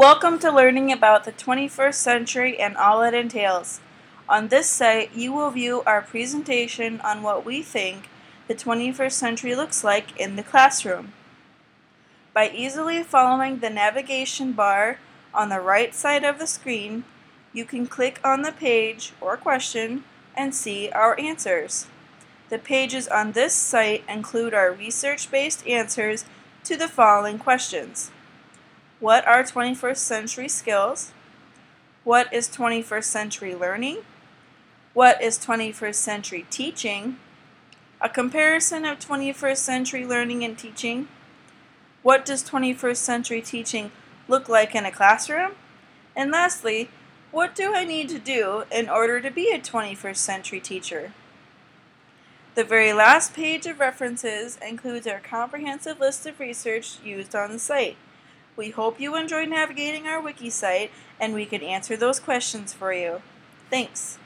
Welcome to learning about the 21st century and all it entails. On this site, you will view our presentation on what we think the 21st century looks like in the classroom. By easily following the navigation bar on the right side of the screen, you can click on the page or question and see our answers. The pages on this site include our research-based answers to the following questions. What are 21st century skills? What is 21st century learning? What is 21st century teaching? A comparison of 21st century learning and teaching. What does 21st century teaching look like in a classroom? And lastly, what do I need to do in order to be a 21st century teacher? The very last page of references includes our comprehensive list of research used on the site. We hope you enjoy navigating our wiki site and we can answer those questions for you. Thanks.